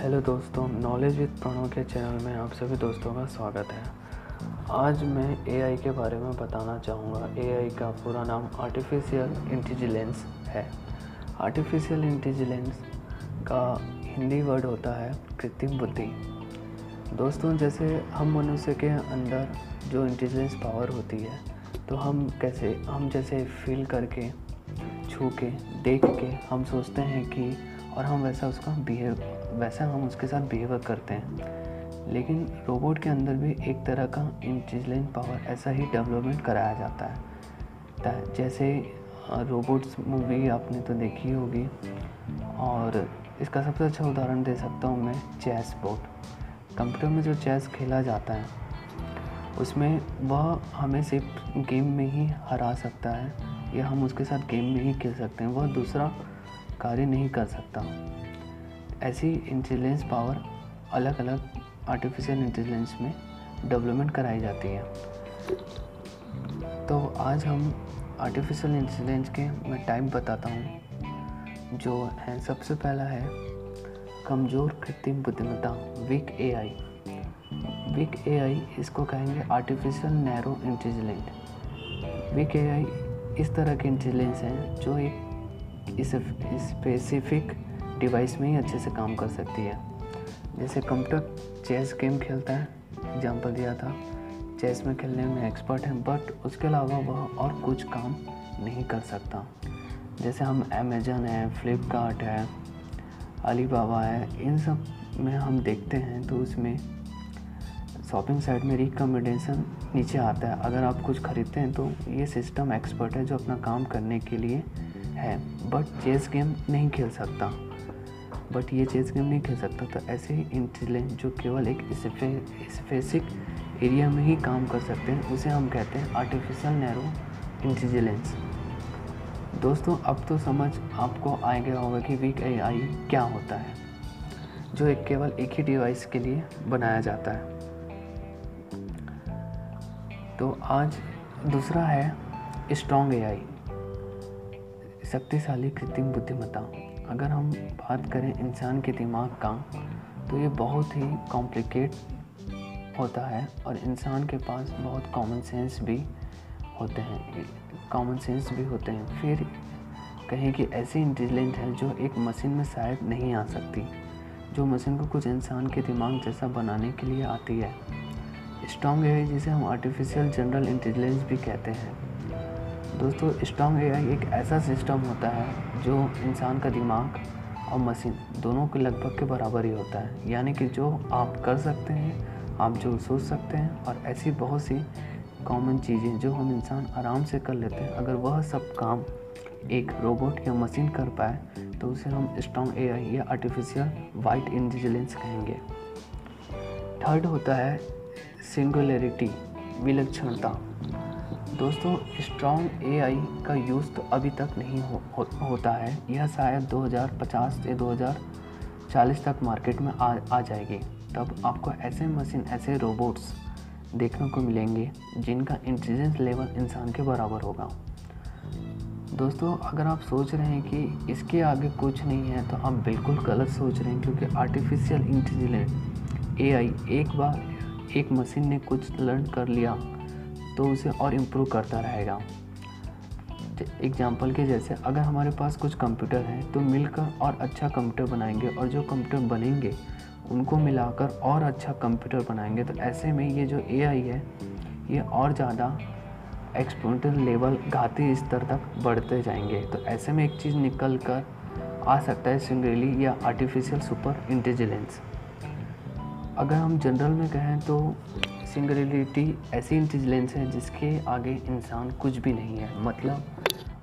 Hello दोस्तों knowledge with Pranav के channel में आप सभी दोस्तों का स्वागत है। आज मैं एआई के बारे में बताना चाहूँगा। एआई का पूरा नाम आर्टिफिशियल इंटेलिजेंस है। आर्टिफिशियल इंटेलिजेंस का हिंदी वर्ड होता है कृत्रिम बुद्धि। दोस्तों, जैसे हम मनुष्य के अंदर जो इंटेलिजेंस पावर होती है तो हम कैसे, हम जैसे फील करके, छू के, देख के हम सोचते हैं कि और हम वैसा उसका बिहेव वैसा हम उसके साथ बिहेव करते हैं। लेकिन रोबोट के अंदर भी एक तरह का इंटेलिजेंट पावर ऐसा ही डेवलपमेंट कराया जाता है। जैसे रोबोट्स मूवी आपने तो देखी होगी। और इसका सबसे अच्छा उदाहरण दे सकता हूँ मैं चेस बोर्ड कंप्यूटर में जो चेस खेला जाता है, उसमें वह हमें सिर्फ़ गेम में ही हरा सकता है, या हम उसके साथ गेम में ही खेल सकते हैं। वह दूसरा कार्य नहीं कर सकता। ऐसी इंटेलिजेंस पावर अलग अलग आर्टिफिशियल इंटेलिजेंस में डेवलपमेंट कराई जाती है। तो आज हम आर्टिफिशियल इंटेलिजेंस के मैं टाइप बताता हूँ, जो है सबसे पहला है कमज़ोर कृत्रिम बुद्धिमत्ता वीक एआई वीक एआई इसको कहेंगे artificial narrow intelligent weak AI इस तरह के इंटेलिजेंस हैं, जो एक इस स्पेसिफिक डिवाइस में ही अच्छे से काम कर सकती है। जैसे कंप्यूटर चेस गेम खेलता है एग्ज़ाम्पल दिया था। चेस में खेलने में एक्सपर्ट है बट उसके अलावा वह और कुछ काम नहीं कर सकता। जैसे हम अमेजन है फ्लिपकार्ट है अली बाबा है, इन सब में हम देखते हैं तो उसमें शॉपिंग साइट में रिकमेंडेशन नीचे आता है। अगर आप कुछ खरीदते हैं तो ये सिस्टम एक्सपर्ट है जो अपना काम करने के लिए है बट चेस गेम नहीं खेल सकता। बट ये चेस गेम नहीं खेल सकता तो ऐसे ही इंटेलिजेंस जो केवल एक स्पेसिफिक एरिया में ही काम कर सकते हैं, उसे हम कहते हैं आर्टिफिशियल नैरो इंटेलिजेंस दोस्तों, अब तो समझ आपको आ गया होगा कि वीक आई क्या होता है, जो एक केवल एक ही डिवाइस के लिए बनाया जाता है। तो आज दूसरा है स्ट्रॉन्ग एआई शक्तिशाली कृत्रिम बुद्धिमत्ता। अगर हम बात करें इंसान के दिमाग का तो ये बहुत ही कॉम्प्लिकेट होता है और इंसान के पास बहुत कॉमन सेंस भी होते हैं। कॉमन सेंस भी होते हैं। फिर कहें कि ऐसी इंटेलिजेंट है जो एक मशीन में शायद नहीं आ सकती, जो मशीन को कुछ इंसान के दिमाग जैसा बनाने के लिए आती है। स्ट्रॉन्ग है जिसे हम आर्टिफिशियल जनरल इंटेलिजेंस भी कहते हैं। दोस्तों स्ट्रॉन्ग एआई एक ऐसा सिस्टम होता है जो इंसान का दिमाग और मशीन दोनों के लगभग के बराबर ही होता है। यानी कि जो आप कर सकते हैं, आप जो सोच सकते हैं और ऐसी बहुत सी कॉमन चीज़ें जो हम इंसान आराम से कर लेते हैं। अगर वह सब काम एक रोबोट या मशीन कर पाए तो उसे हम स्ट्रॉन्ग एआई या आर्टिफिशियल वाइट इंटेलिजेंस कहेंगे। थर्ड होता है सिंगुलरिटी विलक्षणता। दोस्तों स्ट्रॉन्ग एआई का यूज़ तो अभी तक नहीं हो, हो, होता है। यह शायद 2050 से 2040 तक मार्केट में आ, आ जाएगी। तब आपको ऐसे मशीन ऐसे रोबोट्स देखने को मिलेंगे जिनका इंटेलिजेंस लेवल इंसान के बराबर होगा। दोस्तों अगर आप सोच रहे हैं कि इसके आगे कुछ नहीं है तो आप बिल्कुल गलत सोच रहे हैं क्योंकि आर्टिफिशियल इंटेलिजेंस एआई एक बार एक मशीन ने कुछ लर्न कर लिया। तो उसे और इम्प्रूव करता रहेगा। एग्ज़ाम्पल के जैसे अगर हमारे पास कुछ कंप्यूटर हैं तो मिलकर और अच्छा कंप्यूटर बनाएँगे और जो कंप्यूटर बनेंगे, उनको मिलाकर और अच्छा कंप्यूटर बनाएँगे। तो ऐसे में ये जो एआई है, ये और ज़्यादा एक्सपोनेंशियल लेवल घाती स्तर तक बढ़ते जाएँगे। तो ऐसे में एक चीज़ निकल कर आ सकता है सिंगली या आर्टिफिशियल सुपर इंटेलिजेंस अगर हम जनरल में कहें तो सिंगुलरिटी ऐसी इंटेलिजेंस है जिसके आगे इंसान कुछ भी नहीं है। मतलब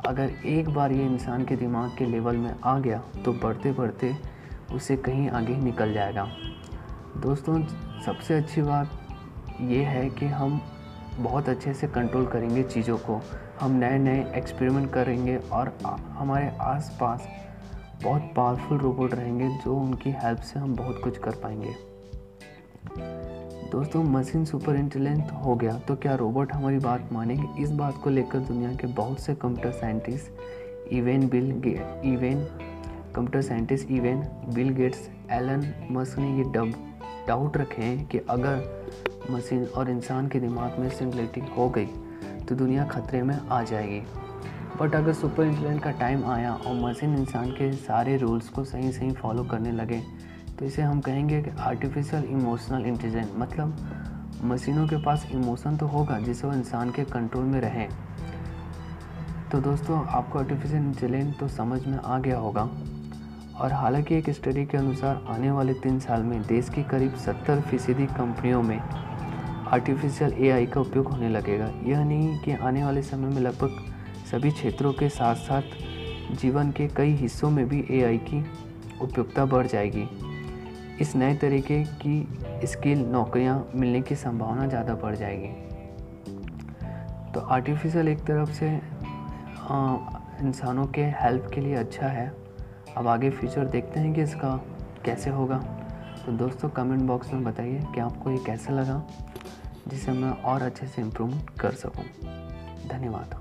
अगर एक बार ये इंसान के दिमाग के लेवल में आ गया तो बढ़ते बढ़ते उसे कहीं आगे निकल जाएगा। दोस्तों, सबसे अच्छी बात ये है कि हम बहुत अच्छे से कंट्रोल करेंगे चीज़ों को। हम नए नए एक्सपेरिमेंट करेंगे और हमारे आसपास बहुत पावरफुल रोबोट रहेंगे जो उनकी हेल्प से हम बहुत कुछ कर पाएँगे। दोस्तों, मशीन सुपर इंटेलिजेंट हो गया तो क्या रोबोट हमारी बात मानेंगे? इस बात को लेकर दुनिया के बहुत से computer scientist, even Bill even, computer scientist, even Bill Gates, Elon Musk ने ये डब, डाउट रखे हैं कि अगर मशीन और इंसान के दिमाग में सिंगलिटी हो गई तो दुनिया खतरे में आ जाएगी। बट अगर सुपर इंटेलिजेंट का टाइम आया और मशीन इंसान के सारे रूल्स को सही सही फॉलो करने लगे तो इसे हम कहेंगे कि आर्टिफिशियल इमोशनल इंटेलिजेंस मतलब मशीनों के पास इमोशन तो होगा जिससे वो इंसान के कंट्रोल में रहें। तो दोस्तों, आपको आर्टिफिशियल इंटेलिजेंस तो समझ में आ गया होगा। और हालाँकि एक स्टडी के अनुसार आने वाले तीन साल में देश की करीब सत्तर फ़ीसदी कंपनियों में आर्टिफिशियल एआई का उपयोग होने लगेगा। यह नहीं कि आने वाले समय में लगभग सभी क्षेत्रों के साथ साथ जीवन के कई हिस्सों में भी एआई की उपयुक्तता बढ़ जाएगी। इस नए तरीके की स्किल नौकरियाँ मिलने की संभावना ज़्यादा बढ़ जाएगी। तो आर्टिफिशियल एक तरफ़ से इंसानों के हेल्प के लिए अच्छा है। अब आगे फ्यूचर देखते हैं कि इसका कैसे होगा। तो दोस्तों कमेंट बॉक्स में बताइए कि आपको ये कैसा लगा जिसे मैं और अच्छे से इम्प्रूव कर सकूँ। धन्यवाद।